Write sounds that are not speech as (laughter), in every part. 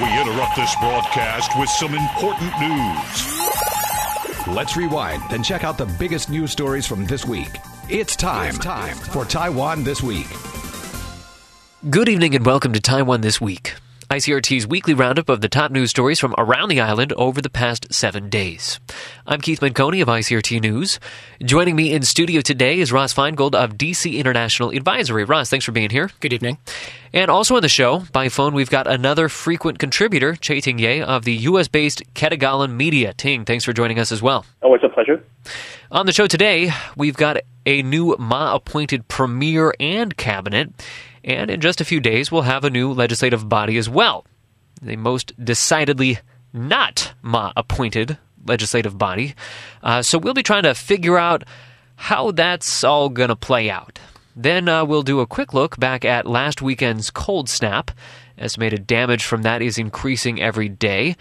We interrupt this broadcast with some important news. Let's rewind and check out the biggest news stories from this week. It's time, it's time for Taiwan This Week. Good evening and welcome to Taiwan This Week. ICRT's weekly roundup of the top news stories from around the island over the past seven days. I'm Keith Menconi of ICRT News. Joining me in studio today is Ross Feingold of DC International Advisory. Ross, thanks for being here. Good evening. And also on the show, by phone, we've got another frequent contributor, Chieh-Ting Yeh of the U.S. based Ketagalan Media. Ting, thanks for joining us as well. Oh, it's a pleasure. On the show today, we've got a new Ma appointed premier and cabinet. And in just a few days, we'll have a new legislative body as well. The most decidedly not Ma appointed legislative body. Uh, so we'll be trying to figure out how that's all going to play out. Then uh, we'll do a quick look back at last weekend's cold snap. Estimated damage from that is increasing every day.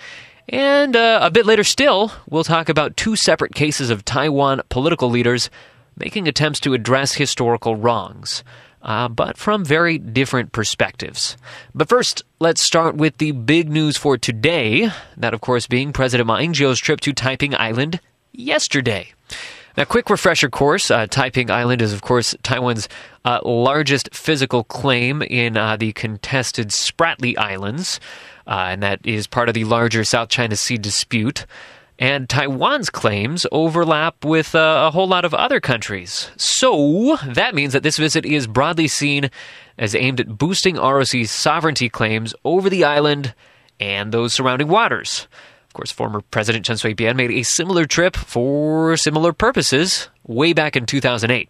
And uh, a bit later still, we'll talk about two separate cases of Taiwan political leaders making attempts to address historical wrongs uh, but from very different perspectives. But first, let's start with the big news for today. That, of course, being President Ma Ying-jeou's trip to Taiping Island yesterday. Now, quick refresher course. Uh, Taiping Island is, of course, Taiwan's uh, largest physical claim in uh, the contested Spratly Islands, uh, and that is part of the larger South China Sea dispute and Taiwan's claims overlap with uh, a whole lot of other countries. So that means that this visit is broadly seen as aimed at boosting ROC's sovereignty claims over the island and those surrounding waters. Of course, former President Chen Shui-bian made a similar trip for similar purposes way back in 2008.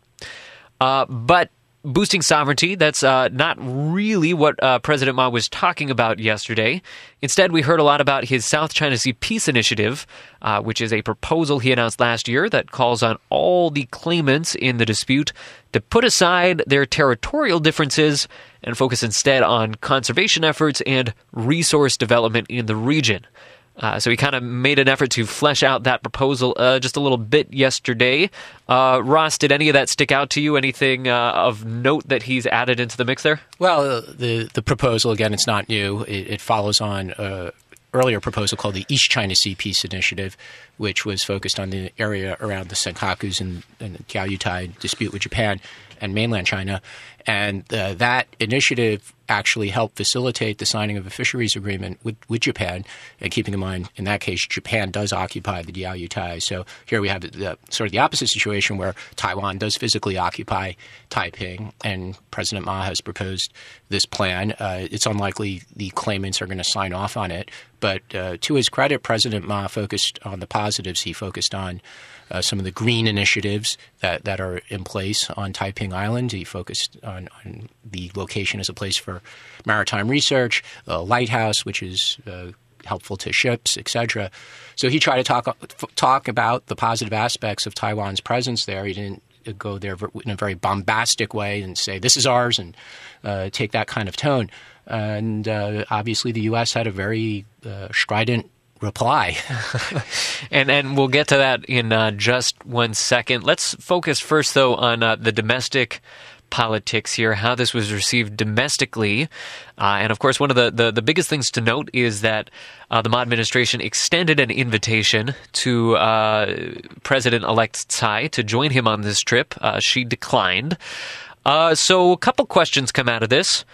Uh, but boosting sovereignty, that's uh, not really what uh, President Ma was talking about yesterday. Instead, we heard a lot about his South China Sea Peace Initiative, uh, which is a proposal he announced last year that calls on all the claimants in the dispute to put aside their territorial differences and focus instead on conservation efforts and resource development in the region. Uh, so he kind of made an effort to flesh out that proposal uh, just a little bit yesterday. Uh, Ross, did any of that stick out to you? Anything uh, of note that he's added into the mix there? Well, the the proposal again, it's not new. It, it follows on uh, earlier proposal called the East China Sea Peace Initiative, which was focused on the area around the Senkakus and, and the Diaoyutai dispute with Japan and mainland China. And uh, that initiative actually helped facilitate the signing of a fisheries agreement with, with Japan. And keeping in mind, in that case, Japan does occupy the Diaoyutai. So here we have the, the, sort of the opposite situation where Taiwan does physically occupy Taiping, and President Ma has proposed this plan. Uh, it's unlikely the claimants are going to sign off on it. But uh, to his credit, President Ma focused on the positives. He focused on uh, some of the green initiatives that, that are in place on Taiping Island. He focused on, on the location as a place for maritime research, a lighthouse, which is uh, helpful to ships, etc. So he tried to talk talk about the positive aspects of Taiwan's presence there. He didn't go there in a very bombastic way and say this is ours and uh, take that kind of tone. And uh, obviously, the U.S. had a very uh, strident reply. (laughs) and and we'll get to that in uh, just one second. Let's focus first, though, on uh, the domestic politics here, how this was received domestically. Uh, and of course, one of the, the, the, biggest things to note is that uh, the Ma administration extended an invitation to uh, President elect Tsai to join him on this trip. Uh, she declined. Uh, so, a couple questions come out of this.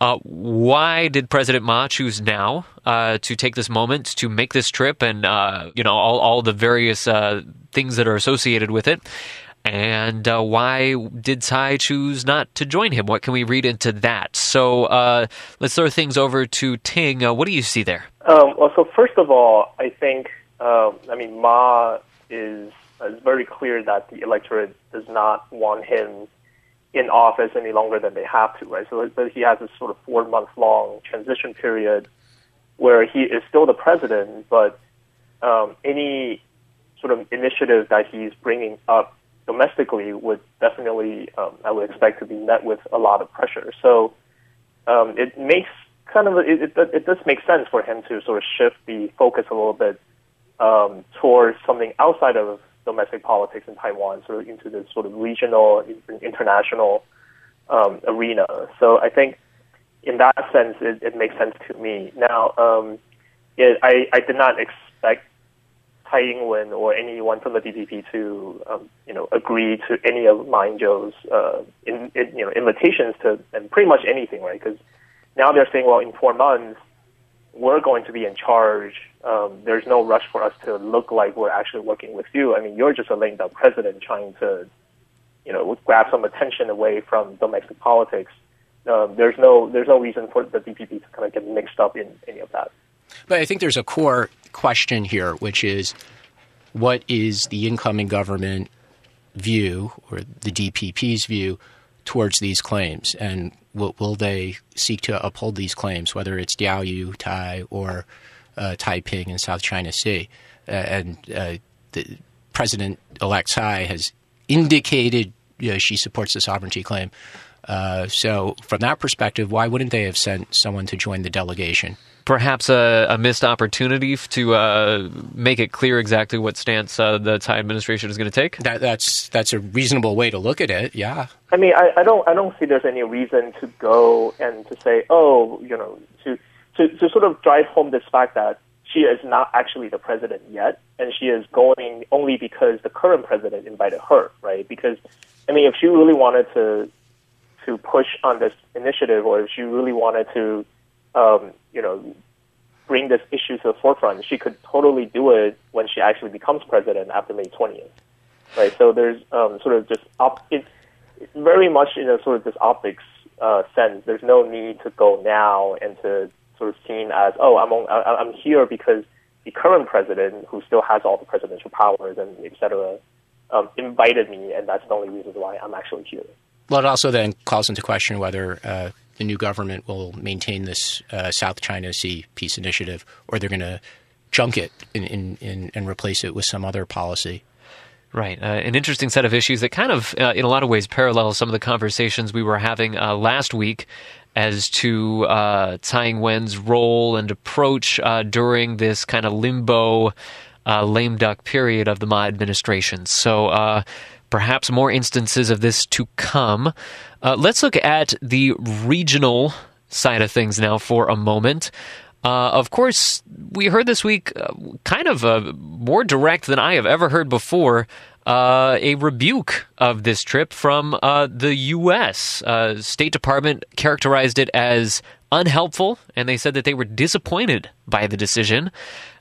Uh, why did President Ma choose now uh, to take this moment to make this trip, and uh, you know all all the various uh, things that are associated with it? And uh, why did Tsai choose not to join him? What can we read into that? So uh, let's throw things over to Ting. what do you see there? Um, well, so first of all, I think um, I mean Ma is very clear that the electorate does not want him in office any longer than they have to, right? So but he has this sort of four month long transition period where he is still the president, but um, any sort of initiative that he's bringing up domestically would definitely, um, I would expect, to be met with a lot of pressure. So um, it makes kind of it, it, it does make sense for him to sort of shift the focus a little bit um, towards something outside of domestic politics in Taiwan, sort of into this sort of regional, international um, arena. So I think in that sense, it, it makes sense to me. Now, um, it, I, I did not expect Tsai Ing-wen or anyone from the DPP to, um, you know, agree to any of Ma Ying-jeou's, uh, in, in, you know, invitations to, and pretty much anything, right? Because now they're saying, well, in four months, we're going to be in charge. Um, there's no rush for us to look like we're actually working with you. I mean, you're just a lame duck president trying to, you know, grab some attention away from domestic politics. Um, there's no there's no reason for the DPP to kind of get mixed up in any of that. But I think there's a core question here, which is what is the incoming government view or the DPP's view towards these claims, and will, will they seek to uphold these claims, whether it's Diaoyutai, or uh, Taiping in South China Sea? Uh, and uh, the President-elect Tsai has indicated you know, she supports the sovereignty claim. Uh, so, from that perspective, why wouldn't they have sent someone to join the delegation? perhaps a, a, missed opportunity to uh, make it clear exactly what stance uh, the Tsai administration is going to take? That, that's that's a reasonable way to look at it. Yeah. I mean, I, I don't I don't see there's any reason to go and to say, oh, you know, to to to sort of drive home this fact that she is not actually the president yet, and she is going only because the current president invited her, right? Because I mean, if she really wanted to to push on this initiative, or if she really wanted to um, you know, bring this issue to the forefront. She could totally do it when she actually becomes president after May 20th, right? So there's um, sort of just op- it's very much in a sort of this optics uh, sense. There's no need to go now and to sort of seen as oh I'm on, I'm here because the current president who still has all the presidential powers and et cetera um, invited me, and that's the only reason why I'm actually here. Well, it also then calls into question whether uh, the new government will maintain this uh, South China Sea peace initiative, or they're going to junk it in, and replace it with some other policy. Right. Uh, an interesting set of issues that kind of, uh, in a lot of ways, parallels some of the conversations we were having uh, last week as to uh, Tsai Ing wen's role and approach uh, during this kind of limbo, uh, lame duck period of the Ma administration. So, uh, perhaps more instances of this to come. Uh, let's look at the regional side of things now for a moment. Uh, of course, we heard this week uh, kind of a more direct than I have ever heard before. Uh, a rebuke of this trip from uh, the U.S. Uh, State Department characterized it as unhelpful, and they said that they were disappointed by the decision.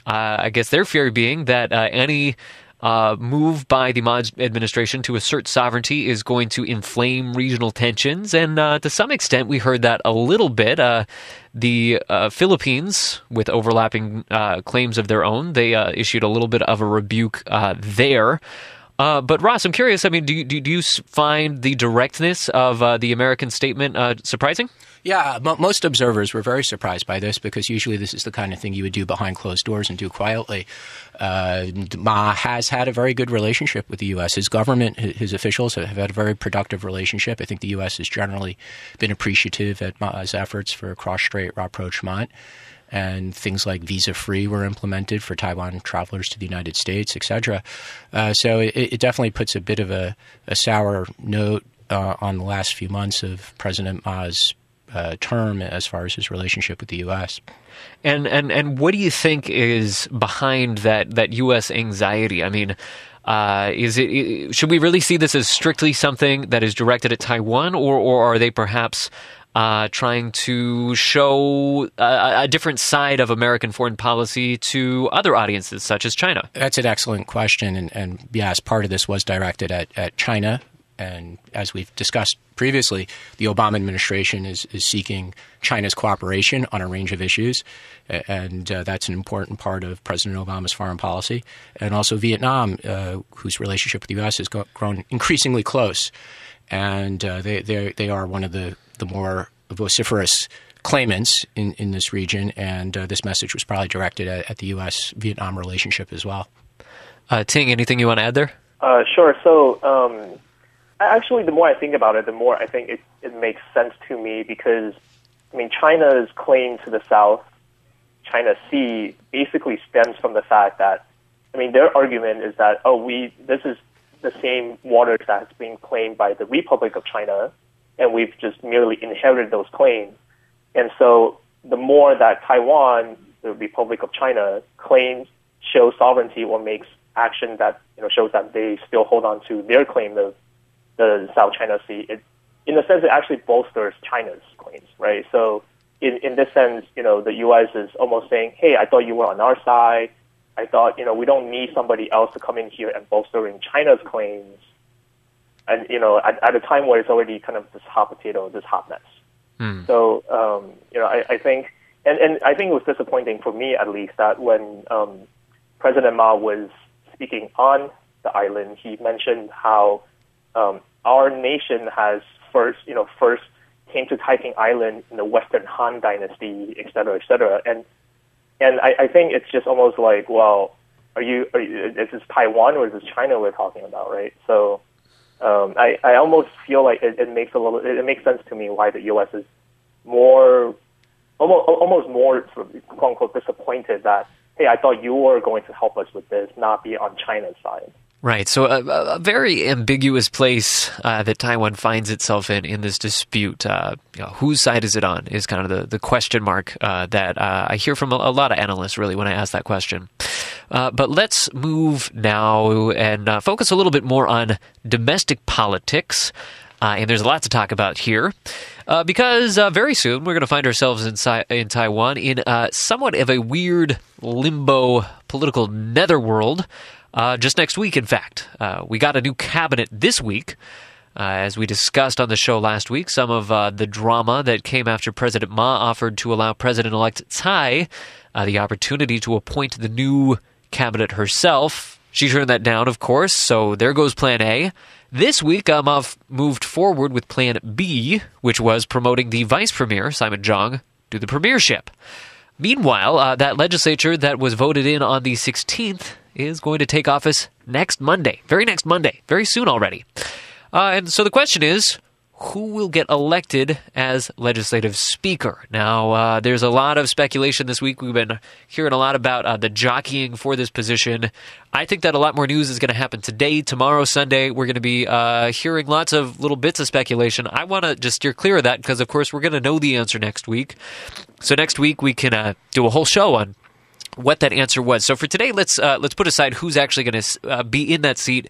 I guess their fear being that any uh, move by the Ma administration to assert sovereignty is going to inflame regional tensions. And uh, to some extent, we heard that a little bit. Uh, the uh, Philippines, with overlapping uh, claims of their own, they uh, issued a little bit of a rebuke there. but Ross, I'm curious. I mean, do you, do you find the directness of the American statement surprising? Yeah, m- most observers were very surprised by this because usually this is the kind of thing you would do behind closed doors and do quietly. Uh, Ma has had a very good relationship with the U.S. His government, his officials have had a very productive relationship. I think the U.S. has generally been appreciative at Ma's efforts for cross-strait rapprochement and things like visa free were implemented for Taiwan travelers to the United States, etc. Uh, so it, it, definitely puts a bit of a, a sour note uh, on the last few months of President Ma's uh, term as far as his relationship with the U.S. And and and what do you think is behind that that U.S. anxiety? I mean. Uh, is it should we really see this as strictly something that is directed at Taiwan, or or are they perhaps uh, trying to show a, a, different side of American foreign policy to other audiences, such as China? That's an excellent question, and, and yes, part of this was directed at, at China, and as we've discussed previously, the Obama administration is, is seeking China's cooperation on a range of issues, and uh, that's an important part of President Obama's foreign policy. And also Vietnam, uh, whose relationship with the U.S. has grown increasingly close, and uh, they they are one of the the more vociferous claimants in, in this region, and uh, this message was probably directed at, at the U.S. Vietnam relationship as well. Uh, Ting, anything you want to add there? Uh, sure. So. Um Actually, the more I think about it, the more I think it, it makes sense to me because, I mean, China's claim to the South China Sea basically stems from the fact that, I mean, their argument is that, oh, we, this is the same waters that's being claimed by the Republic of China, and we've just merely inherited those claims. and so the more that Taiwan, the Republic of China, claims shows sovereignty or makes action that you know shows that they still hold on to their claim of the South China Sea, it, in a sense, it actually bolsters China's claims, right? So in in this sense, you know, the U.S. is almost saying, "Hey, I thought you were on our side. I thought you know we don't need somebody else to come in here and bolstering China's claims." And you know, at, at a time where it's already kind of this hot potato, this hot mess. Hmm. So um, you know, I, I think, and and I think it was disappointing for me at least that when um, President Ma was speaking on the island, he mentioned how um, our nation has first, you know, first came to Taiping Island in the Western Han Dynasty, et cetera, et cetera. And and I, I think it's just almost like, well, are you, are you is this Taiwan or is this China we're talking about, right? So um, I, I almost feel like it, it makes a little it, it makes sense to me why the U.S. is more almost almost more sort of, quote unquote disappointed that hey I thought you were going to help us with this not be on China's side. Right. So a, a very ambiguous place uh, that Taiwan finds itself in in this dispute. Uh, you know, whose side is it on? Is kind of the, the question mark uh, that uh, I hear from a, a, lot of analysts really when I ask that question. Uh, but let's move now and uh, focus a little bit more on domestic politics. and there's a lot to talk about here. because very soon we're going to find ourselves in, si- in Taiwan in somewhat of a weird limbo political netherworld. Uh, just next week, in fact. Uh, we got a new cabinet this week. Uh, as we discussed on the show last week, some of uh, the drama that came after President Ma offered to allow President elect Tsai uh, the opportunity to appoint the new cabinet herself. She turned that down, of course, so there goes plan A. This week, Ma um, moved forward with plan B, which was promoting the vice premier, Simon Chang, to the premiership. Meanwhile, uh, that legislature that was voted in on the 16th is going to take office next Monday, very next Monday, very soon already. Uh, and so the question is who will get elected as legislative speaker? Now, uh, there's a lot of speculation this week. We've been hearing a lot about uh, the jockeying for this position. I think that a lot more news is going to happen today, tomorrow, Sunday. We're going to be uh, hearing lots of little bits of speculation. I want to just steer clear of that because, of course, we're going to know the answer next week. So next week we can uh, do a whole show on what that answer was. So for today, let's uh, let's put aside who's actually going to uh, be in that seat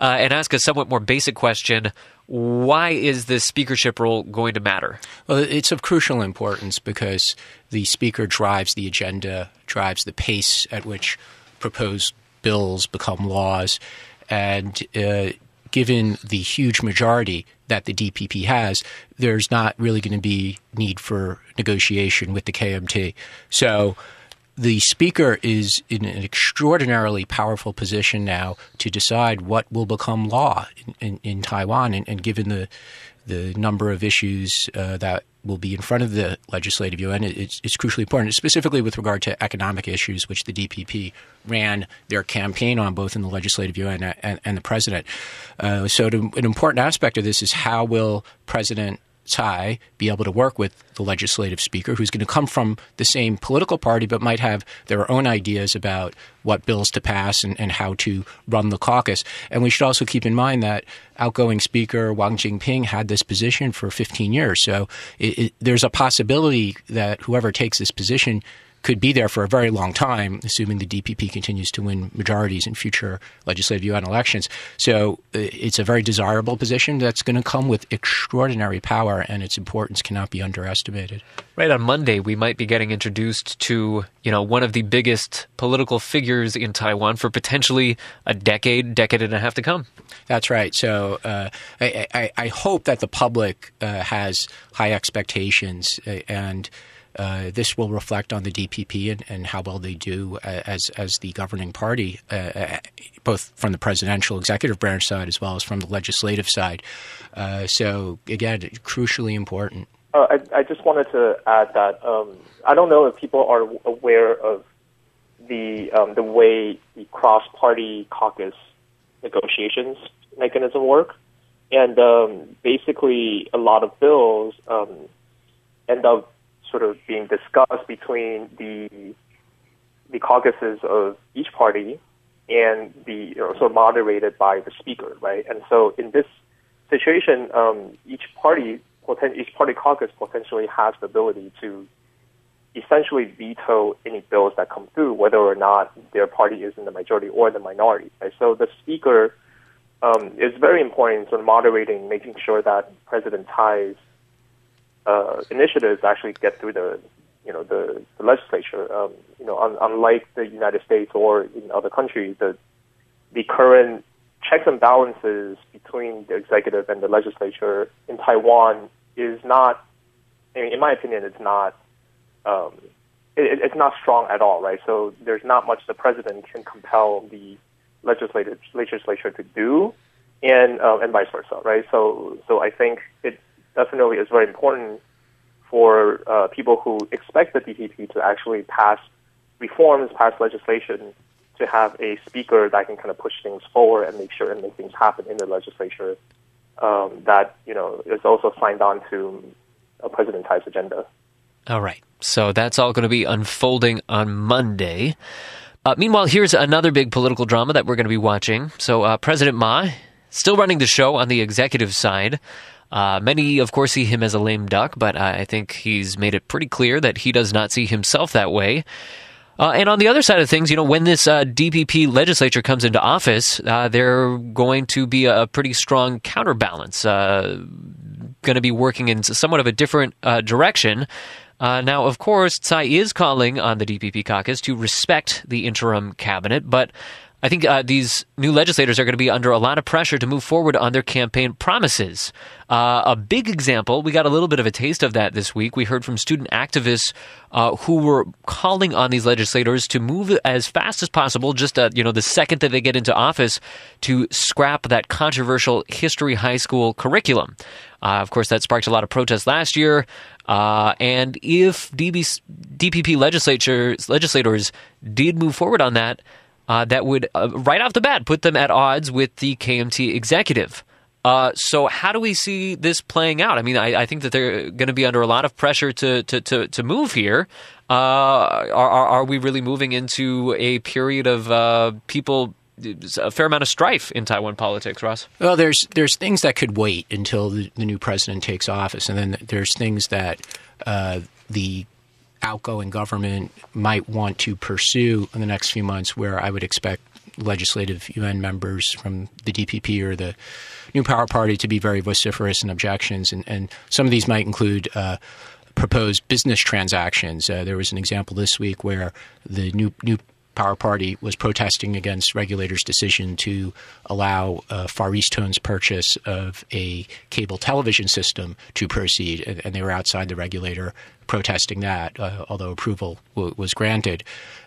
uh, and ask a somewhat more basic question. Why is the speakership role going to matter? Well, it's of crucial importance because the speaker drives the agenda, drives the pace at which proposed bills become laws, and uh, given the huge majority that the DPP has, there's not really going to be need for negotiation with the KMT. So the speaker is in an extraordinarily powerful position now to decide what will become law in, in, in Taiwan, and, and, given the the number of issues uh, that will be in front of the legislative yuan, it's, it's, crucially important, specifically with regard to economic issues, which the DPP ran their campaign on both in the legislative yuan and, and the president. Uh, so, to, an important aspect of this is how will President Tsai be able to work with the legislative speaker, who's going to come from the same political party but might have their own ideas about what bills to pass and, and how to run the caucus. And we should also keep in mind that outgoing Speaker Wang Jin-pyng had this position for 15 years. So it, it, there's a possibility that whoever takes this position could be there for a very long time, assuming the DPP continues to win majorities in future legislative yuan elections. So uh, it's a very desirable position that's going to come with extraordinary power, and its importance cannot be underestimated. Right on Monday, we might be getting introduced to you know one of the biggest political figures in Taiwan for potentially a decade, decade and a half to come. That's right. So uh, I, I, I, hope that the public uh, has high expectations uh, and. Uh, this will reflect on the DPP and, and, how well they do uh, as as the governing party, uh, uh, both from the presidential executive branch side as well as from the legislative side. Uh, so again, crucially important. I, I, just wanted to add that um, I don't know if people are aware of the um, the way the cross-party caucus negotiations mechanism work, and um, basically a lot of bills um, end up sort of being discussed between the the caucuses of each party and the or sort of moderated by the speaker, right? And so in this situation, um, each party each party caucus potentially has the ability to essentially veto any bills that come through, whether or not their party is in the majority or the minority. Right? So the speaker um, is very important in sort of moderating, making sure that President Tsai's uh, initiatives actually get through the you know the, the legislature. Um, you know, un- unlike the United States or in other countries, the the current checks and balances between the executive and the legislature in Taiwan is not, I mean, in my opinion, it's not, um, it, it's not strong at all, right? So there's not much the president can compel the legislature to do, and uh, and vice versa, right? So so I think it definitely is very important for uh, people who expect the DPP to actually pass reforms, pass legislation to have a speaker that can kind of push things forward and make sure and make things happen in the legislature um, that you know is also signed on to a President Tsai's agenda. All right, so that's all going to be unfolding on Monday. Uh, meanwhile, here's another big political drama that we're going to be watching. So, uh, President Ma still running the show on the executive side. Uh, many, of course, see him as a lame duck, but I think he's made it pretty clear that he does not see himself that way. Uh, and on the other side of things, you know, when this uh, DPP legislature comes into office, uh, they're going to be a pretty strong counterbalance, uh, going to be working in somewhat of a different uh, direction. Uh, now, of course, Tsai is calling on the DPP caucus to respect the interim cabinet, but I think uh, these new legislators are going to be under a lot of pressure to move forward on their campaign promises. Uh, a big example, we got a little bit of a taste of that this week. We heard from student activists uh, who were calling on these legislators to move as fast as possible, just uh, you know, the second that they get into office, to scrap that controversial history high school curriculum. Uh, of course, that sparked a lot of protests last year. Uh, and if DB, DPP legislators did move forward on that, uh, that would uh, right off the bat put them at odds with the KMT executive. Uh, so how do we see this playing out? I mean, I, I think that they're going to be under a lot of pressure to to to, to move here. Uh, are, are, we really moving into a period of uh, people? A fair amount of strife in Taiwan politics, Ross. Well, there's there's things that could wait until the, the new president takes office, and then there's things that uh, the outgoing government might want to pursue in the next few months, where I would expect legislative Yuan members from the DPP or the New Power Party to be very vociferous in objections, and, and some of these might include. Uh, proposed business transactions. Uh, there was an example this week where the new new Power Party was protesting against regulators' decision to allow uh, Far EasTone's purchase of a cable television system to proceed, and, and they were outside the regulator protesting that, uh, although approval w- was granted.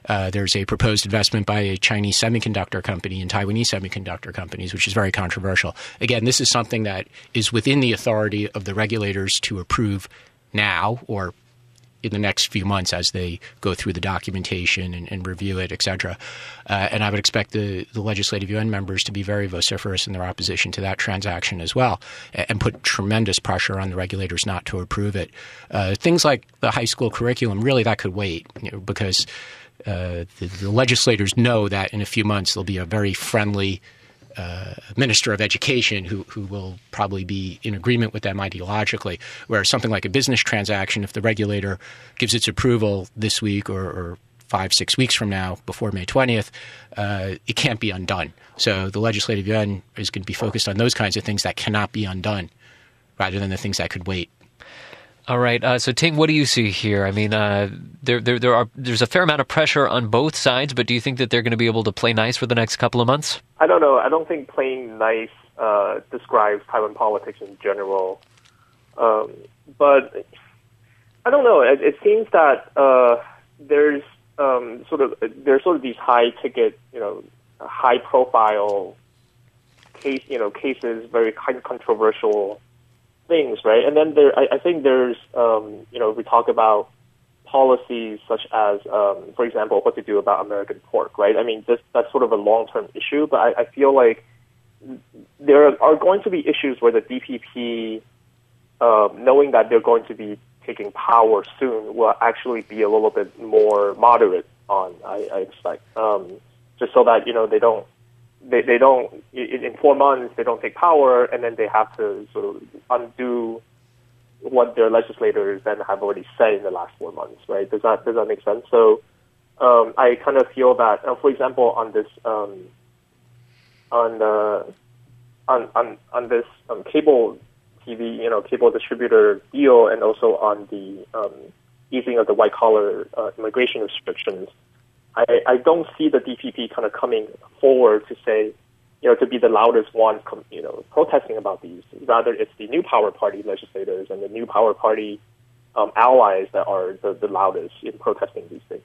Uh, there's a proposed investment by a Chinese semiconductor company in Taiwanese semiconductor companies, which is very controversial. Again, this is something that is within the authority of the regulators to approve now or in the next few months as they go through the documentation and, and review it, et cetera. Uh, and I would expect the, the legislative Yuan members to be very vociferous in their opposition to that transaction as well and put tremendous pressure on the regulators not to approve it. Uh, things like the high school curriculum, really, that could wait you know, because uh, the, the legislators know that in a few months there'll be a very friendly uh, minister of education who, who will probably be in agreement with them ideologically. Whereas something like a business transaction, if the regulator gives its approval this week or, or five, six weeks from now, before May 20th, uh, it can't be undone. So the legislative yuan is going to be focused on those kinds of things that cannot be undone rather than the things that could wait. All right. Uh, so, Ting, what do you see here? I mean, uh, there, there, there are there's a fair amount of pressure on both sides, but do you think that they're going to be able to play nice for the next couple of months? I don't know. I don't think playing nice uh, describes Taiwan politics in general. Um, but I don't know. It, it seems that uh, there's um, sort of there's sort of these high ticket, you know, high profile case, you know, cases, very kind of controversial things, right? And then there, I, I think there's, um, you know, we talk about policies such as, um, for example, what to do about American pork, right? I mean, this, that's sort of a long-term issue, but I, I feel like there are going to be issues where the DPP, uh, um, knowing that they're going to be taking power soon, will actually be a little bit more moderate on. I, I expect, um, just so that you know they don't they, they don't in four months they don't take power and then they have to sort of undo what their legislators then have already said in the last four months, right? Does that does that make sense? So um, I kind of feel that, uh, for example, on this um, on the on on on this um, cable TV, you know, cable distributor deal, and also on the um, easing of the white collar uh, immigration restrictions, I, I don't see the DPP kind of coming forward to say, you know, to be the loudest one, you know, protesting about these. Rather, it's the New Power Party legislators and the New Power Party um, allies that are the, the loudest in protesting these things.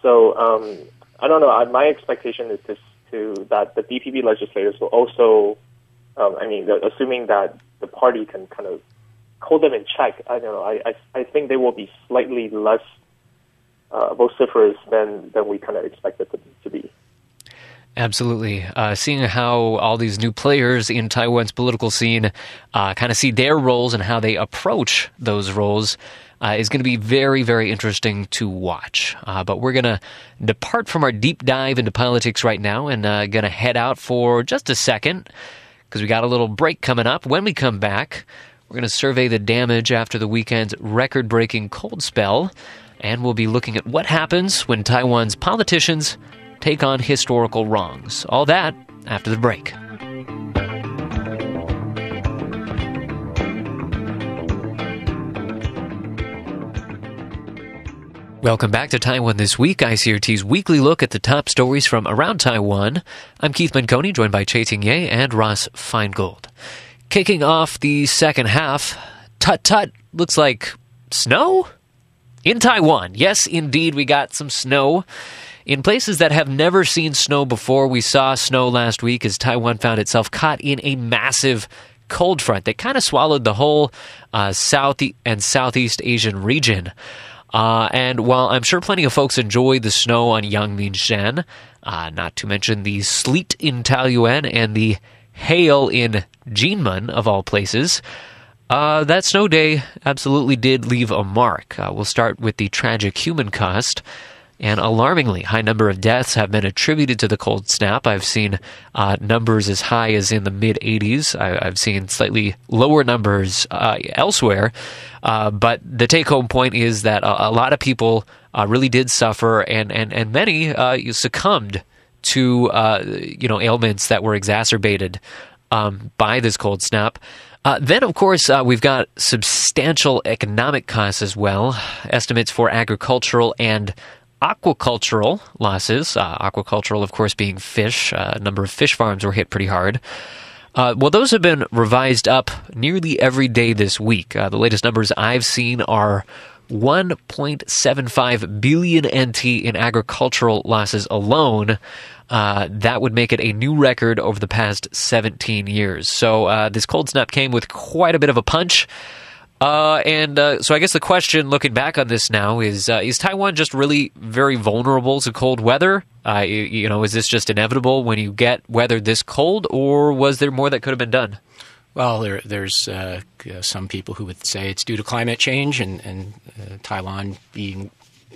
So um, I don't know. My expectation is to, to that the DPP legislators will also, um, I mean, assuming that the party can kind of hold them in check. I don't know. I I, I think they will be slightly less uh, vociferous than than we kind of expected them to be. Absolutely. Uh, seeing how all these new players in Taiwan's political scene uh, kind of see their roles and how they approach those roles uh, is going to be very, very interesting to watch. Uh, but we're going to depart from our deep dive into politics right now and uh, going to head out for just a second because we got a little break coming up. When we come back, we're going to survey the damage after the weekend's record breaking cold spell, and we'll be looking at what happens when Taiwan's politicians take on historical wrongs. All that after the break. Welcome back to Taiwan This Week, ICRT's weekly look at the top stories from around Taiwan. I'm Keith Menconi, joined by Chieh-Ting Yeh and Ross Feingold. Kicking off the second half, tut tut, looks like snow? In Taiwan. Yes, indeed, we got some snow. In places that have never seen snow before, we saw snow last week as Taiwan found itself caught in a massive cold front that kind of swallowed the whole uh, South and Southeast Asian region. Uh, and while I'm sure plenty of folks enjoyed the snow on Yangmingshan, uh, not to mention the sleet in Taoyuan and the hail in Jinmen, of all places. Uh, that snow day absolutely did leave a mark. Uh, we'll start with the tragic human cost. An alarmingly high number of deaths have been attributed to the cold snap. I've seen uh, numbers as high as in the mid 80s. I, have seen slightly lower numbers uh, elsewhere. Uh, but the take home point is that a, a lot of people uh, really did suffer, and, and, and many succumbed to you know ailments that were exacerbated um, by this cold snap. Uh, then, of course, uh, we've got substantial economic costs as well. Estimates for agricultural and aquacultural losses. Uh, aquacultural, of course, being fish. Uh, a number of fish farms were hit pretty hard. Uh, well, those have been revised up nearly every day this week. the latest numbers I've seen are 1.75 billion NT in agricultural losses alone. Uh, that would make it a new record over the past 17 years. So uh, this cold snap came with quite a bit of a punch. Uh, and uh, so I guess the question, looking back on this now, is uh, is Taiwan just really very vulnerable to cold weather? Uh, you, you, know, is this just inevitable when you get weather this cold, or was there more that could have been done? Well, there, there's uh, some people who would say it's due to climate change and, and uh, Taiwan being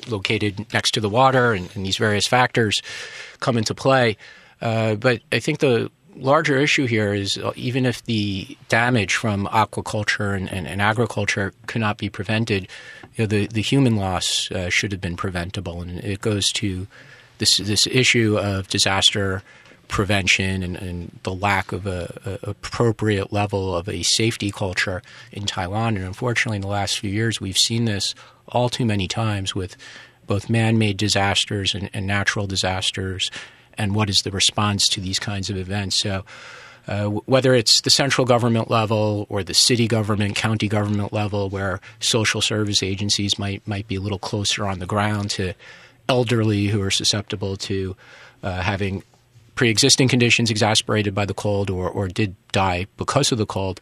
located next to the water and, and these various factors come into play. Uh, but I think the larger issue here is uh, even if the damage from aquaculture and, and, and agriculture cannot be prevented, you know, the, the human loss uh, should have been preventable. And it goes to this, this issue of disaster prevention and, and the lack of a, a, appropriate level of a safety culture in Taiwan. And unfortunately, in the last few years, we've seen this all too many times with both man-made disasters and, and natural disasters, and what is the response to these kinds of events. So. Uh, whether it's the central government level or the city government, county government level, where social service agencies might might be a little closer on the ground to elderly who are susceptible to uh, having pre-existing conditions exacerbated by the cold or, or did die because of the cold,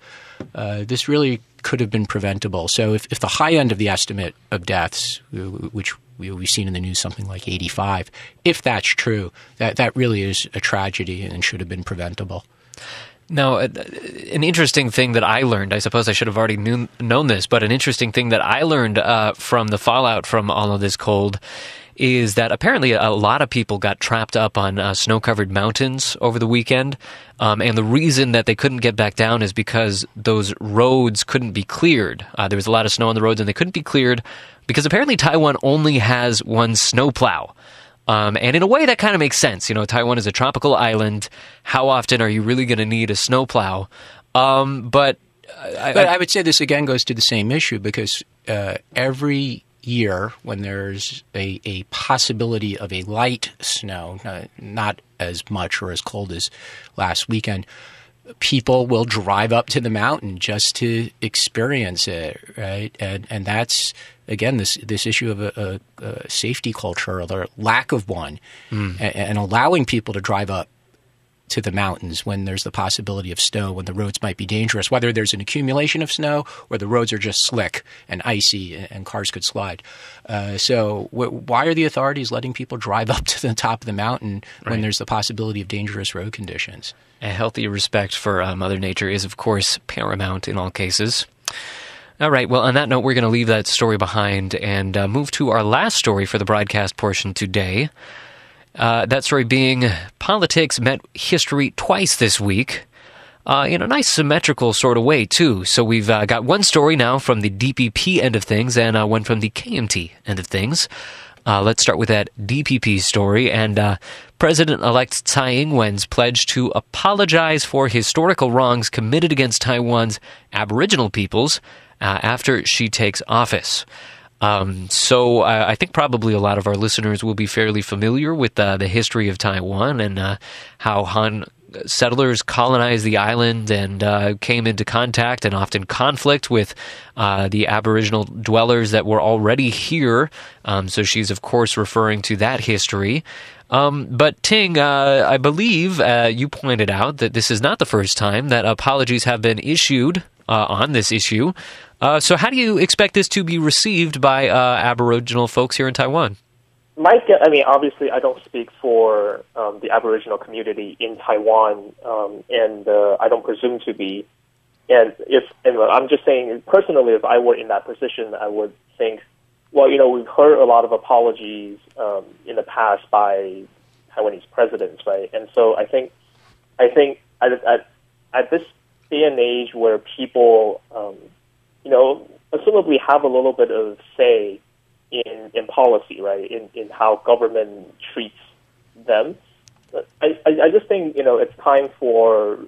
uh, this really could have been preventable. So if, if the high end of the estimate of deaths, which we've seen in the news something like 85, if that's true, that, that really is a tragedy and should have been preventable. Now, uh, an interesting thing that I learned, I suppose I should have already knew, known this, but an interesting thing that I learned uh, from the fallout from all of this cold is that apparently a lot of people got trapped up on uh, snow covered mountains over the weekend. Um, and the reason that they couldn't get back down is because those roads couldn't be cleared. Uh, there was a lot of snow on the roads and they couldn't be cleared because apparently Taiwan only has one snowplow. Um, and in a way, that kind of makes sense. You know, Taiwan is a tropical island. How often are you really going to need a snowplow? Um, but I, but I, would say this again goes to the same issue because uh, every year when there's a, a possibility of a light snow, not, not as much or as cold as last weekend, people will drive up to the mountain just to experience it, right? And and that's again this this issue of a, a, a safety culture or the lack of one, mm. and, and, allowing people to drive up to the mountains when there's the possibility of snow, when the roads might be dangerous, whether there's an accumulation of snow or the roads are just slick and icy and, cars could slide. Uh, so, why are the authorities letting people drive (laughs) up to the top of the mountain right. when there's the possibility of dangerous road conditions? A healthy respect for uh, Mother Nature is, of course, paramount in all cases. All right, well, on that note, we're going to leave that story behind and uh, move to our last story for the broadcast portion today. Uh, that story being politics met history twice this week. Uh, in a nice symmetrical sort of way, too. So we've uh, got one story now from the DPP end of things and uh, one from the KMT end of things. Uh, let's start with that DPP story. And President elect Tsai Ing wen's pledge to apologize for historical wrongs committed against Taiwan's Aboriginal peoples after she takes office. Um, so uh, I think probably a lot of our listeners will be fairly familiar with uh, the history of Taiwan and uh, how Han settlers colonized the island and uh, came into contact and often conflict with uh, the Aboriginal dwellers that were already here. Um, so she's, of course, referring to that history. Um, but Ting, I believe you pointed out that this is not the first time that apologies have been issued uh, on this issue. Uh, so, how do you expect this to be received by Aboriginal folks here in Taiwan? my I mean, obviously, I don't speak for um, the Aboriginal community in Taiwan, um, and uh, I don't presume to be. And if I'm just saying personally, if I were in that position, I would think, well, you know, we've heard a lot of apologies um, in the past by Taiwanese presidents, right? And so I think, I think at, at, at this day and age where people, um, you know, assumably have a little bit of say in, in policy, right? In, in how government treats them. I, I, I just think, you know, it's time for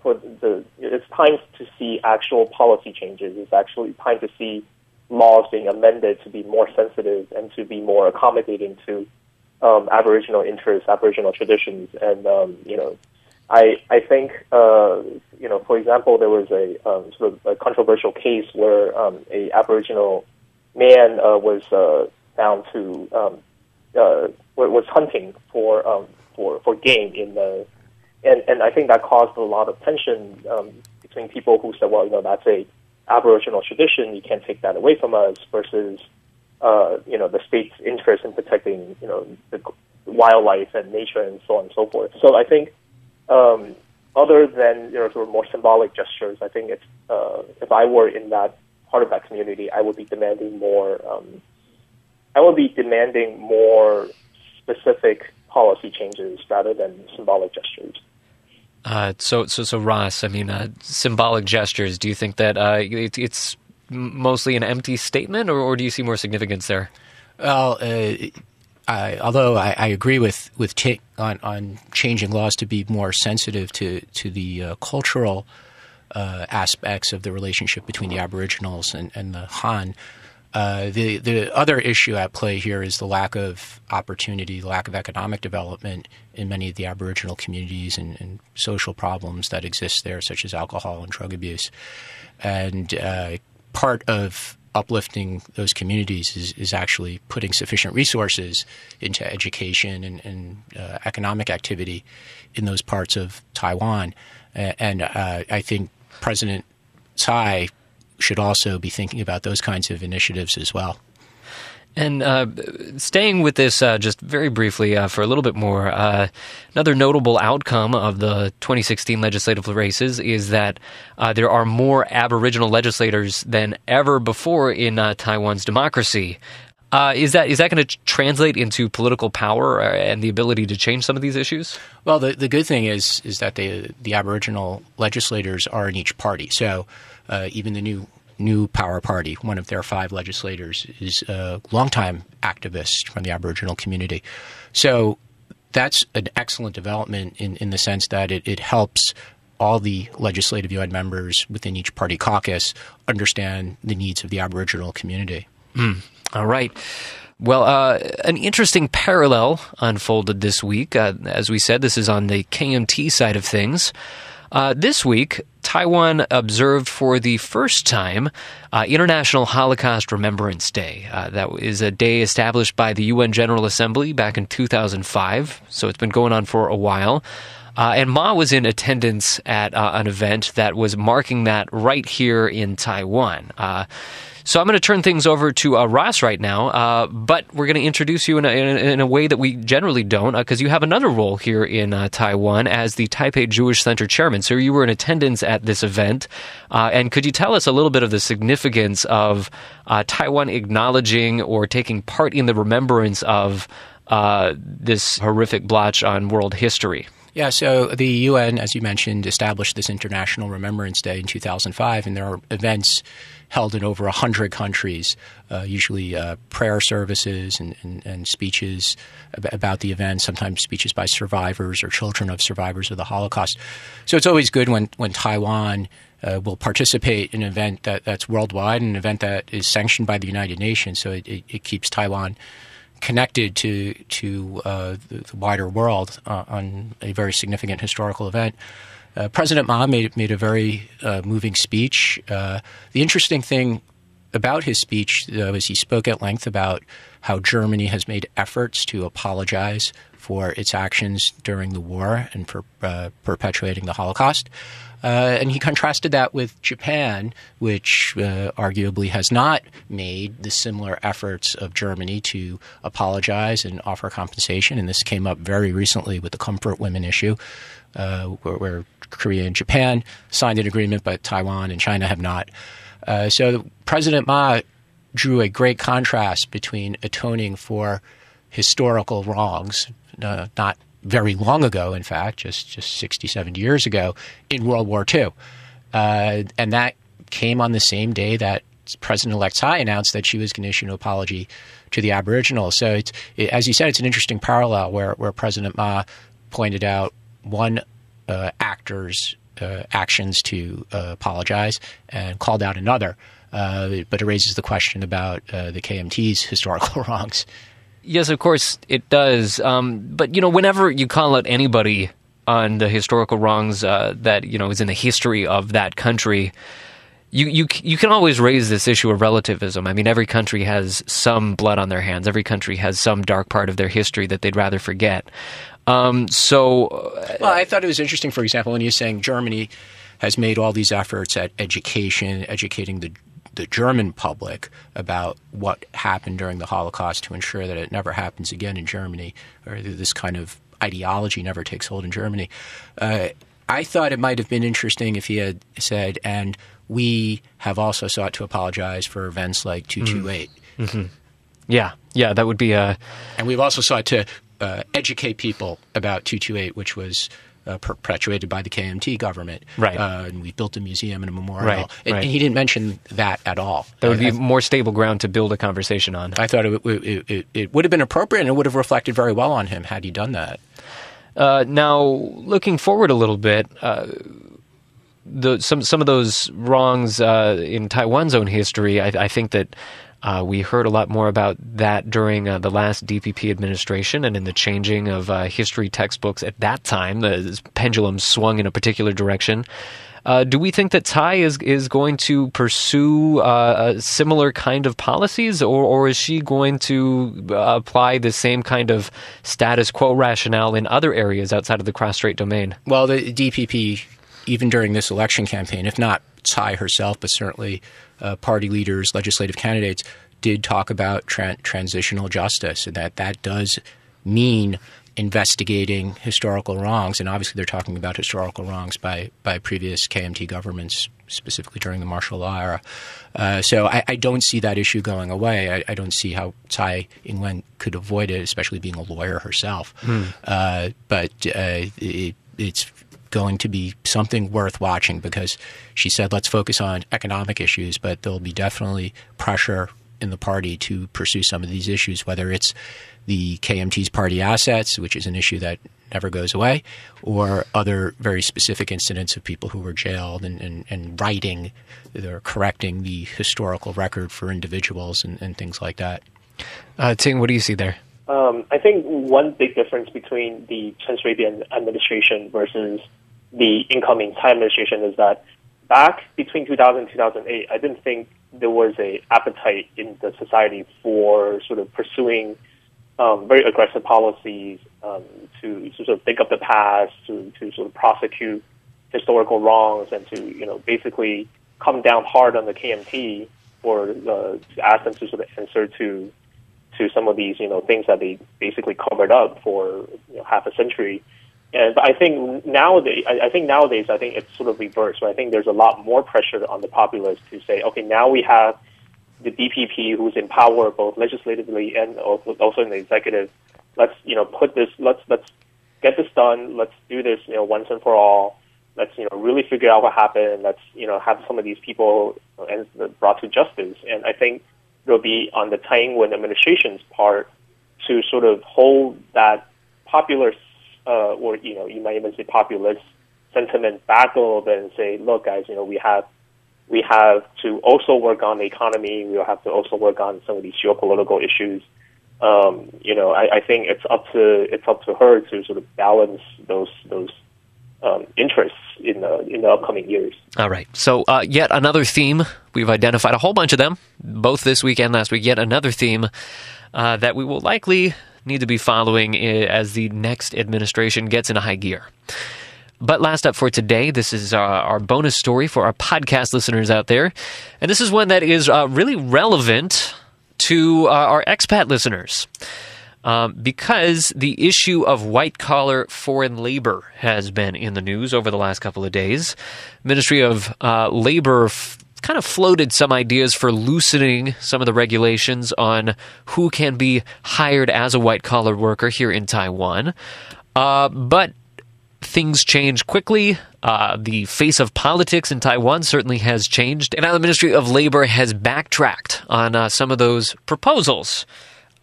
for the it's time to see actual policy changes. It's actually time to see laws being amended to be more sensitive and to be more accommodating to um, Aboriginal interests, Aboriginal traditions, and um, you know, I I think uh, you know, for example, there was a um, sort of a controversial case where um, a Aboriginal man uh, was uh, found to um, uh, was hunting for um, for for game in the and and I think that caused a lot of tension um, between people who said, well, you know, that's a Aboriginal tradition, you can't take that away from us, versus uh, you know the state's interest in protecting you know the wildlife and nature and so on and so forth. So I think. Um, other than you know sort of more symbolic gestures, I think it's uh, if I were in that part of that community, I would be demanding more. Um, I would be demanding more specific policy changes rather than symbolic gestures. Uh, so, so, so, Ross. I mean, uh, symbolic gestures. Do you think that uh, it, it's mostly an empty statement, or, or, do you see more significance there? Well, uh, I, although I, I, agree with with ta- on, on changing laws to be more sensitive to to the uh, cultural uh, aspects of the relationship between the Aboriginals and, and the Han. Uh, the the other issue at play here is the lack of opportunity, lack of economic development in many of the Aboriginal communities and, and social problems that exist there, such as alcohol and drug abuse. And uh, part of uplifting those communities is, is actually putting sufficient resources into education and, and uh, economic activity in those parts of Taiwan. And uh, I think President Tsai should also be thinking about those kinds of initiatives as well. And uh, staying with this uh, just very briefly uh, for a little bit more, uh, another notable outcome of the 2016 legislative races is that uh, there are more Aboriginal legislators than ever before in uh, Taiwan's democracy. Uh, is that is that going to translate into political power and the ability to change some of these issues? Well, the, the good thing is is that the the Aboriginal legislators are in each party. So uh, even the new new Power Party, one of their five legislators, is a longtime activist from the Aboriginal community. So that's an excellent development in, in the sense that it, it helps all the legislative Yuan members within each party caucus understand the needs of the Aboriginal community. Mm. All right. Well, uh, an interesting parallel unfolded this week. Uh, as we said, this is on the KMT side of things. Uh, this week, Taiwan observed for the first time uh, International Holocaust Remembrance Day. Uh, that is a day established by the UN General Assembly back in 2005, so it's been going on for a while. Uh, and Ma was in attendance at uh, an event that was marking that right here in Taiwan. So I'm going to turn things over to uh, Ross right now, uh, but we're going to introduce you in a, in, in a, way that we generally don't, because uh, you have another role here in uh, Taiwan as the Taipei Jewish Center chairman. So you were in attendance at this event, uh, and could you tell us a little bit of the significance of uh, Taiwan acknowledging or taking part in the remembrance of this horrific blotch on world history? Yeah, so the UN, as you mentioned, established this International Remembrance Day in 2005, and there are events held in over 100 countries, uh, usually uh, prayer services and, and, and speeches about the event, sometimes speeches by survivors or children of survivors of the Holocaust. So it's always good when, when Taiwan uh, will participate in an event that, that's worldwide, an event that is sanctioned by the United Nations. So it, it, it keeps Taiwan connected to to uh, the, the, wider world uh, on a very significant historical event. Uh, President Ma made made a very uh, moving speech. Uh, the interesting thing about his speech, though, is he spoke at length about how Germany has made efforts to apologize for its actions during the war and for uh, perpetuating the Holocaust. Uh, and he contrasted that with Japan, which uh, arguably has not made the similar efforts of Germany to apologize and offer compensation. And this came up very recently with the comfort women issue, uh, where, where, Korea and Japan signed an agreement, but Taiwan and China have not. Uh, so President Ma drew a great contrast between atoning for historical wrongs, uh, not very long ago, in fact, just, just 60, 70 years ago, in World War II. Uh, and that came on the same day that President elect Tsai announced that she was going to issue an apology to the Aboriginals. So, it's, it, as you said, it's an interesting parallel where, where President Ma pointed out one actor's uh, actions to uh, apologize and called out another. Uh, but it raises the question about uh, the KMT's historical (laughs) wrongs. Yes, of course it does. Um, but you know, whenever you call out anybody on the historical wrongs uh, that you know is in the history of that country, you you you can always raise this issue of relativism. I mean, every country has some blood on their hands. Every country has some dark part of their history that they'd rather forget. Um, so, uh, well, I thought it was interesting. For example, when you're saying Germany has made all these efforts at education, educating the the German public about what happened during the Holocaust to ensure that it never happens again in Germany, or this kind of ideology never takes hold in Germany. Uh, I thought it might have been interesting if he had said, and we have also sought to apologize for events like 228. Mm-hmm. mm-hmm. Yeah, yeah, that would be a. And we've also sought to uh, educate people about 228, which was uh, perpetuated by the KMT government. Right. Uh, and we built a museum and a memorial. Right, and, right. and, he didn't mention that at all. That would be more stable ground to build a conversation on. I thought it, it, it, it, would have been appropriate and it would have reflected very well on him had he done that. Uh, now, looking forward a little bit, uh, the, some some of those wrongs uh, in Taiwan's own history, I, I think that uh, we heard a lot more about that during uh, the last DPP administration and in the changing of uh, history textbooks at that time. The pendulum swung in a particular direction. Uh, do we think that Tsai is is going to pursue uh, a similar kind of policies, or, or is she going to uh, apply the same kind of status quo rationale in other areas outside of the cross-strait domain? Well, the DPP, even during this election campaign, if not Tsai herself, but certainly uh, party leaders, legislative candidates did talk about tra- transitional justice, and that that does mean investigating historical wrongs, and obviously they're talking about historical wrongs by by previous KMT governments, specifically during the martial law era. Uh, so I, I, don't see that issue going away. I, I, don't see how Tsai Ing-wen could avoid it, especially being a lawyer herself. Hmm. Uh, but uh, it, it's going to be something worth watching because she said, let's focus on economic issues, but there'll be definitely pressure in the party to pursue some of these issues, whether it's the KMT's party assets, which is an issue that never goes away, or other very specific incidents of people who were jailed and, and, and writing or correcting the historical record for individuals and, and things like that. Uh, Ting, what do you see there? Um, I think one big difference between the Chen Shui-bian administration versus the incoming Tsai administration is that back between 2000 and 2008, I didn't think there was a appetite in the society for sort of pursuing um, very aggressive policies um, to, to, sort of think of the past, to, to sort of prosecute historical wrongs, and to you know basically come down hard on the KMT or uh, to ask them to sort of answer to to some of these you know things that they basically covered up for you know, half a century. And but I think nowadays, I, I think nowadays, I think it's sort of reversed. Right? I think there's a lot more pressure on the populace to say, okay, now we have the DPP, who's in power both legislatively and also in the executive, let's you know put this, let's let's get this done. Let's do this, you know, once and for all. Let's you know really figure out what happened. Let's you know have some of these people and brought to justice. And I think it'll be on the Tsai Ing-wen administration's part to sort of hold that popular, uh, or you know, you might even say populist sentiment back a little bit and say, look, guys, you know, we have we have to also work on the economy. We have to also work on some of these geopolitical issues. Um, you know, I, I, think it's up to it's up to her to sort of balance those those um, interests in the in the upcoming years. All right. So uh, yet another theme we've identified a whole bunch of them, both this week and last week. Yet another theme uh, that we will likely need to be following eh, as the next administration gets into high gear. But last up for today, this is uh, our bonus story for our podcast listeners out there. And this is one that is uh, really relevant to uh, our expat listeners. Um, because the issue of white collar foreign labor has been in the news over the last couple of days. Ministry of uh, Labor f- kind of floated some ideas for loosening some of the regulations on who can be hired as a white collar worker here in Taiwan. Uh, but things change quickly. Uh, the face of politics in Taiwan certainly has changed, and now the Ministry of Labor has backtracked on uh, some of those proposals.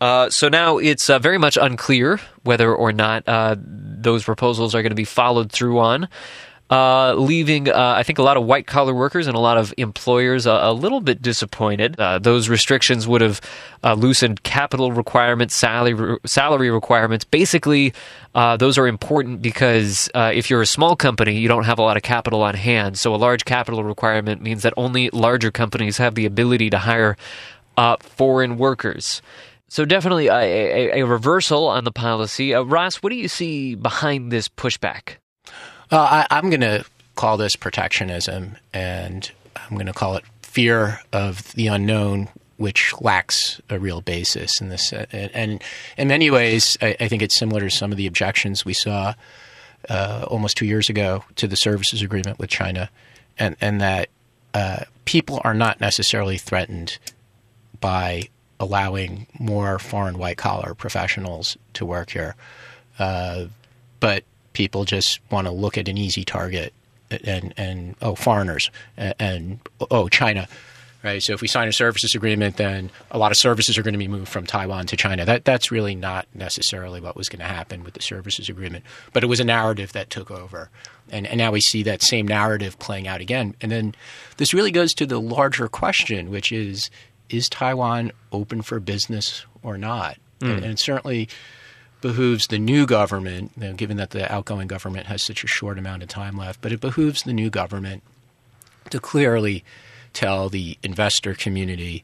Uh, so now it's uh, very much unclear whether or not uh, those proposals are going to be followed through on uh, leaving, uh, I think, a lot of white collar workers and a lot of employers a little bit disappointed. Uh, those restrictions would have loosened capital requirements, salary salary requirements. Basically, those are important because if you're a small company, you don't have a lot of capital on hand. So a large capital requirement means that only larger companies have the ability to hire foreign workers. So definitely a, a, a, reversal on the policy. Ross, what do you see behind this pushback? Uh, I, am going to call this protectionism, and I'm going to call it fear of the unknown, which lacks a real basis in this. And, and in many ways, I, I, think it's similar to some of the objections we saw uh, almost two years ago to the services agreement with China, and, and that uh, people are not necessarily threatened by allowing more foreign white collar professionals to work here. Uh, but people just want to look at an easy target and and oh foreigners and, and oh China right? So if we sign a services agreement then a lot of services are going to be moved from Taiwan to China. That that's really not necessarily what was going to happen with the services agreement but it was a narrative that took over. And, and now we see that same narrative playing out again. And then this really goes to the larger question which is is Taiwan open for business or not mm. and, and certainly behooves the new government, you know, given that the outgoing government has such a short amount of time left, but it behooves the new government to clearly tell the investor community,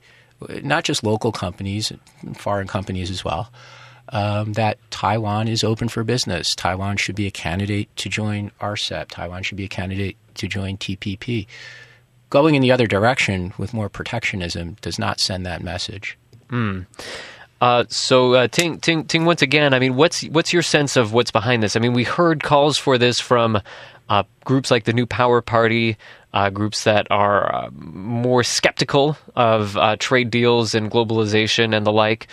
not just local companies, foreign companies as well, um, that Taiwan is open for business. Taiwan should be a candidate to join RCEP. Taiwan should be a candidate to join TPP. Going in the other direction with more protectionism does not send that message. Mm. Uh, so, uh, Ting, Ting, Ting, once again, I mean, what's what's your sense of what's behind this? I mean, we heard calls for this from uh, groups like the New Power Party, uh, groups that are uh, more skeptical of uh, trade deals and globalization and the like.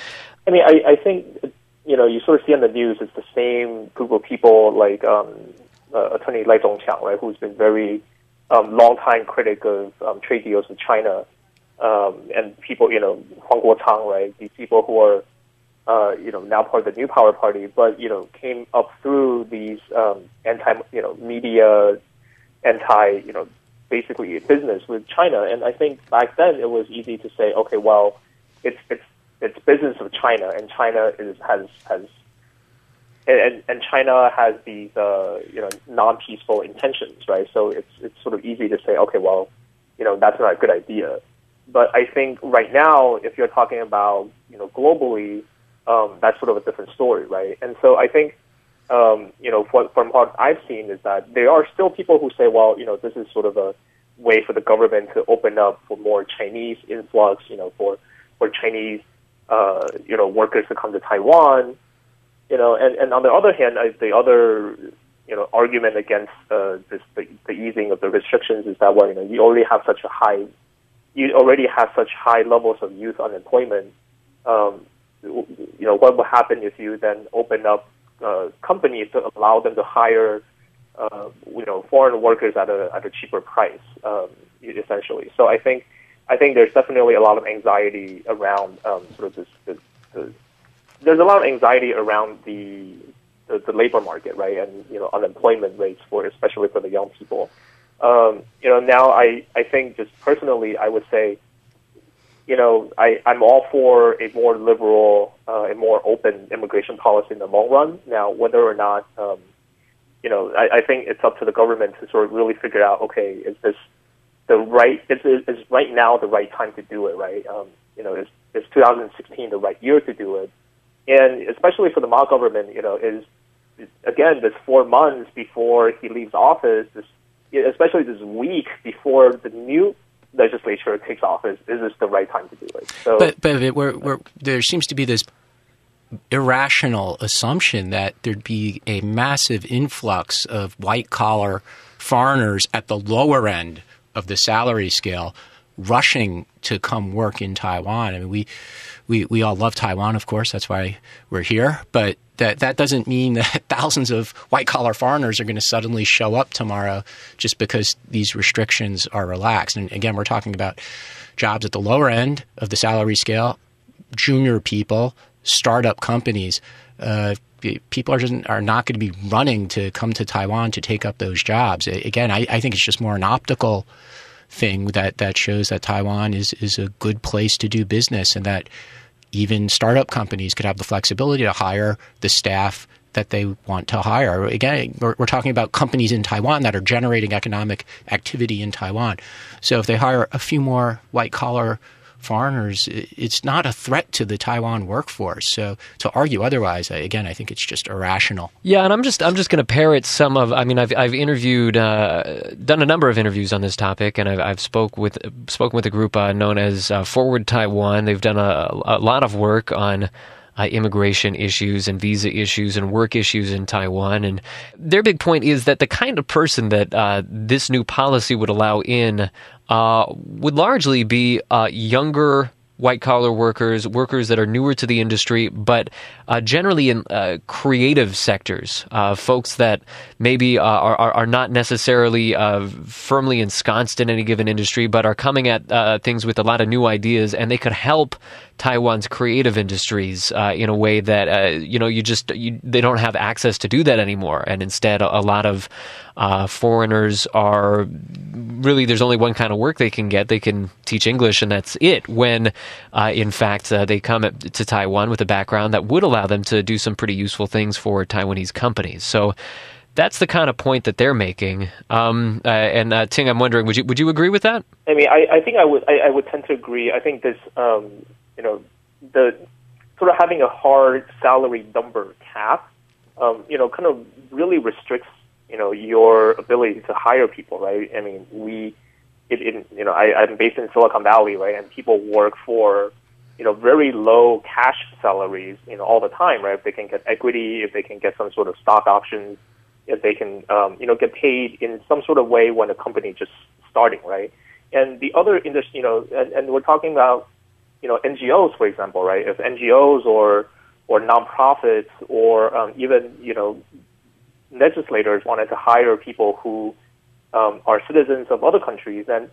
I mean, I, I think you know you sort of see on the news it's the same group of people like um, Attorney Lai Zhongqiang, right, who's been very um, long time critic of um, trade deals with China um, and people, you know, Huang Guochang, right? These people who are, uh, you know, now part of the New Power Party, but you know, came up through these um, anti, you know, media, anti, you know, basically business with China. And I think back then it was easy to say, okay, well, it's it's it's business of China, and China is has has. And, and China has these, uh, you know, non-peaceful intentions, right? So it's it's sort of easy to say, okay, well, you know, that's not a good idea. But I think right now, if you're talking about you know globally, um, that's sort of a different story, right? And so I think um, you know for, from what I've seen is that there are still people who say, well, you know, this is sort of a way for the government to open up for more Chinese influx, you know, for for Chinese uh, you know workers to come to Taiwan, you know, and, and on the other hand, I, the other you know argument against uh, this the, the easing of the restrictions is that well, you know, you already have such a high you already have such high levels of youth unemployment. Um, you know, what will happen if you then open up uh, companies to allow them to hire, uh, you know, foreign workers at a at a cheaper price, um, essentially. So I think I think there's definitely a lot of anxiety around um, sort of this, this, this. There's a lot of anxiety around the, the the labor market, right, and you know, unemployment rates for especially for the young people. Um, you know, now I, I think just personally, I would say, you know, I, I'm all for a more liberal, uh, a more open immigration policy in the long run. Now, whether or not, um, you know, I, I think it's up to the government to sort of really figure out, okay, is this the right, is, is right now the right time to do it, right? Um, you know, is, is 2016 the right year to do it? And especially for the Ma government, you know, is, again, this four months before he leaves office, this especially this week before the new legislature takes office, is this the right time to do it? So, but but we're, we're, there seems to be this irrational assumption that there'd be a massive influx of white collar foreigners at the lower end of the salary scale rushing to come work in Taiwan. I mean, we we we all love Taiwan, of course. That's why we're here. But that that doesn't mean that (laughs) thousands of white collar foreigners are going to suddenly show up tomorrow just because these restrictions are relaxed. And again, we're talking about jobs at the lower end of the salary scale, junior people, startup companies. Uh, people are just, are not going to be running to come to Taiwan to take up those jobs. Again, I, I think it's just more an optical thing that that shows that Taiwan is is a good place to do business and that even startup companies could have the flexibility to hire the staff that they want to hire. Again, we're, we're, talking about companies in Taiwan that are generating economic activity in Taiwan. So if they hire a few more white collar foreigners, it's not a threat to the Taiwan workforce. So to argue otherwise, again, I think it's just irrational. Yeah, and I'm just I'm just going to parrot some of. I mean, I've I've interviewed, uh, done a number of interviews on this topic, and I've, I've spoke with spoken with a group uh, known as uh, Forward Taiwan. They've done a, a lot of work on. Uh, immigration issues and visa issues and work issues in Taiwan. And their big point is that the kind of person that uh, this new policy would allow in uh, would largely be uh, younger white collar workers, workers that are newer to the industry, but uh, generally in uh, creative sectors, uh, folks that maybe uh, are, are not necessarily uh, firmly ensconced in any given industry, but are coming at uh, things with a lot of new ideas, and they could help Taiwan's creative industries in a way that you know you just you, they don't have access to do that anymore, and instead a lot of uh, foreigners are really there's only one kind of work they can get. They can teach English, and that's it. When uh, in fact uh, they come to Taiwan with a background that would allow them to do some pretty useful things for Taiwanese companies. So that's the kind of point that they're making. Um, uh, and uh, Ting, I'm wondering, would you would you agree with that? I mean, I, I think I would I, I, would tend to agree. I think this um, you know, the sort of having a hard salary number cap, um, you know, kind of really restricts, you know, your ability to hire people, right? I mean, we, it, it you know, I, I'm based in Silicon Valley, right, and people work for, you know, very low cash salaries, you know, all the time, right? If they can get equity, if they can get some sort of stock options, if they can, um, you know, get paid in some sort of way when a company just starting, right? And the other industry, you know, and, and we're talking about, you know, NGOs, for example, right? If NGOs or or nonprofits or um, even, you know, legislators wanted to hire people who um, are citizens of other countries, and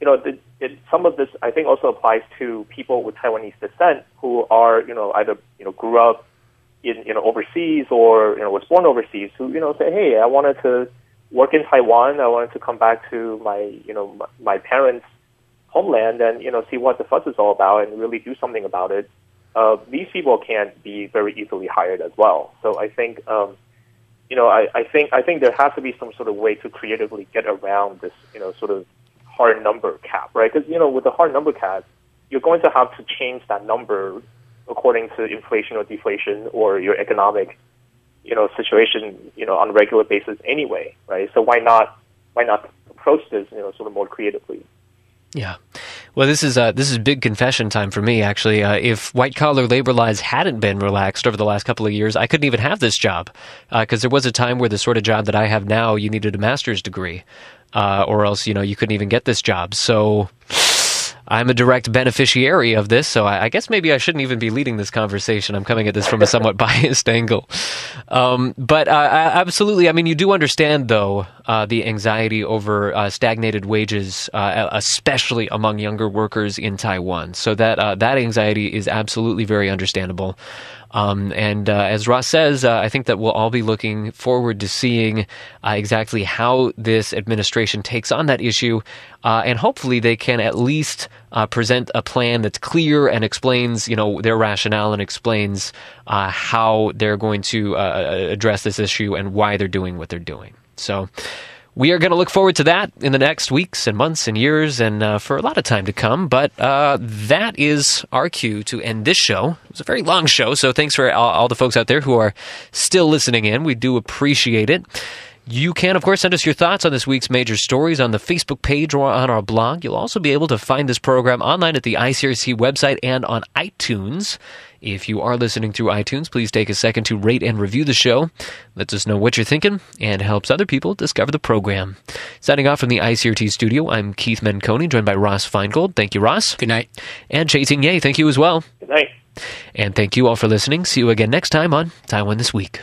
you know, the, it, some of this I think also applies to people with Taiwanese descent who are, you know, either you know grew up in you know overseas or you know was born overseas who you know say, hey, I wanted to work in Taiwan, I wanted to come back to my you know my, my parents' homeland and you know see what the fuss is all about and really do something about it. Uh, these people can't be very easily hired as well. So I think. Um, you know, I, I think I think there has to be some sort of way to creatively get around this, you know, sort of hard number cap, right? Because you know, with the hard number cap, you're going to have to change that number according to inflation or deflation or your economic, you know, situation, you know, on a regular basis anyway, right? So why not why not approach this, you know, sort of more creatively? Yeah. Well, this is uh, this is big confession time for me. Actually, uh, if white collar labor laws hadn't been relaxed over the last couple of years, I couldn't even have this job because uh, there was a time where the sort of job that I have now, you needed a master's degree, uh, or else you know you couldn't even get this job. So I'm a direct beneficiary of this, so I, I, guess maybe I shouldn't even be leading this conversation. I'm coming at this from a somewhat (laughs) biased angle. Um, but uh, absolutely, I mean, you do understand, though, uh, the anxiety over uh, stagnated wages, uh, especially among younger workers in Taiwan. So that uh, that anxiety is absolutely very understandable. Um, and uh, as Ross says, uh, I think that we'll all be looking forward to seeing uh, exactly how this administration takes on that issue. Uh, and hopefully they can at least uh, present a plan that's clear and explains, you know, their rationale and explains uh, how they're going to address this issue and why they're doing what they're doing. So, we are going to look forward to that in the next weeks and months and years and uh, for a lot of time to come. But uh, that is our cue to end this show. It was a very long show, so thanks for all, all the folks out there who are still listening in. We do appreciate it. You can, of course, send us your thoughts on this week's major stories on the Facebook page or on our blog. You'll also be able to find this program online at the ICRT website and on iTunes. If you are listening through iTunes, please take a second to rate and review the show. Lets us know what you're thinking and helps other people discover the program. Signing off from the ICRT studio, I'm Keith Menconi, joined by Ross Feingold. Thank you, Ross. Good night. And Chieh-Ting Yeh, thank you as well. Good night. And thank you all for listening. See you again next time on Taiwan This Week.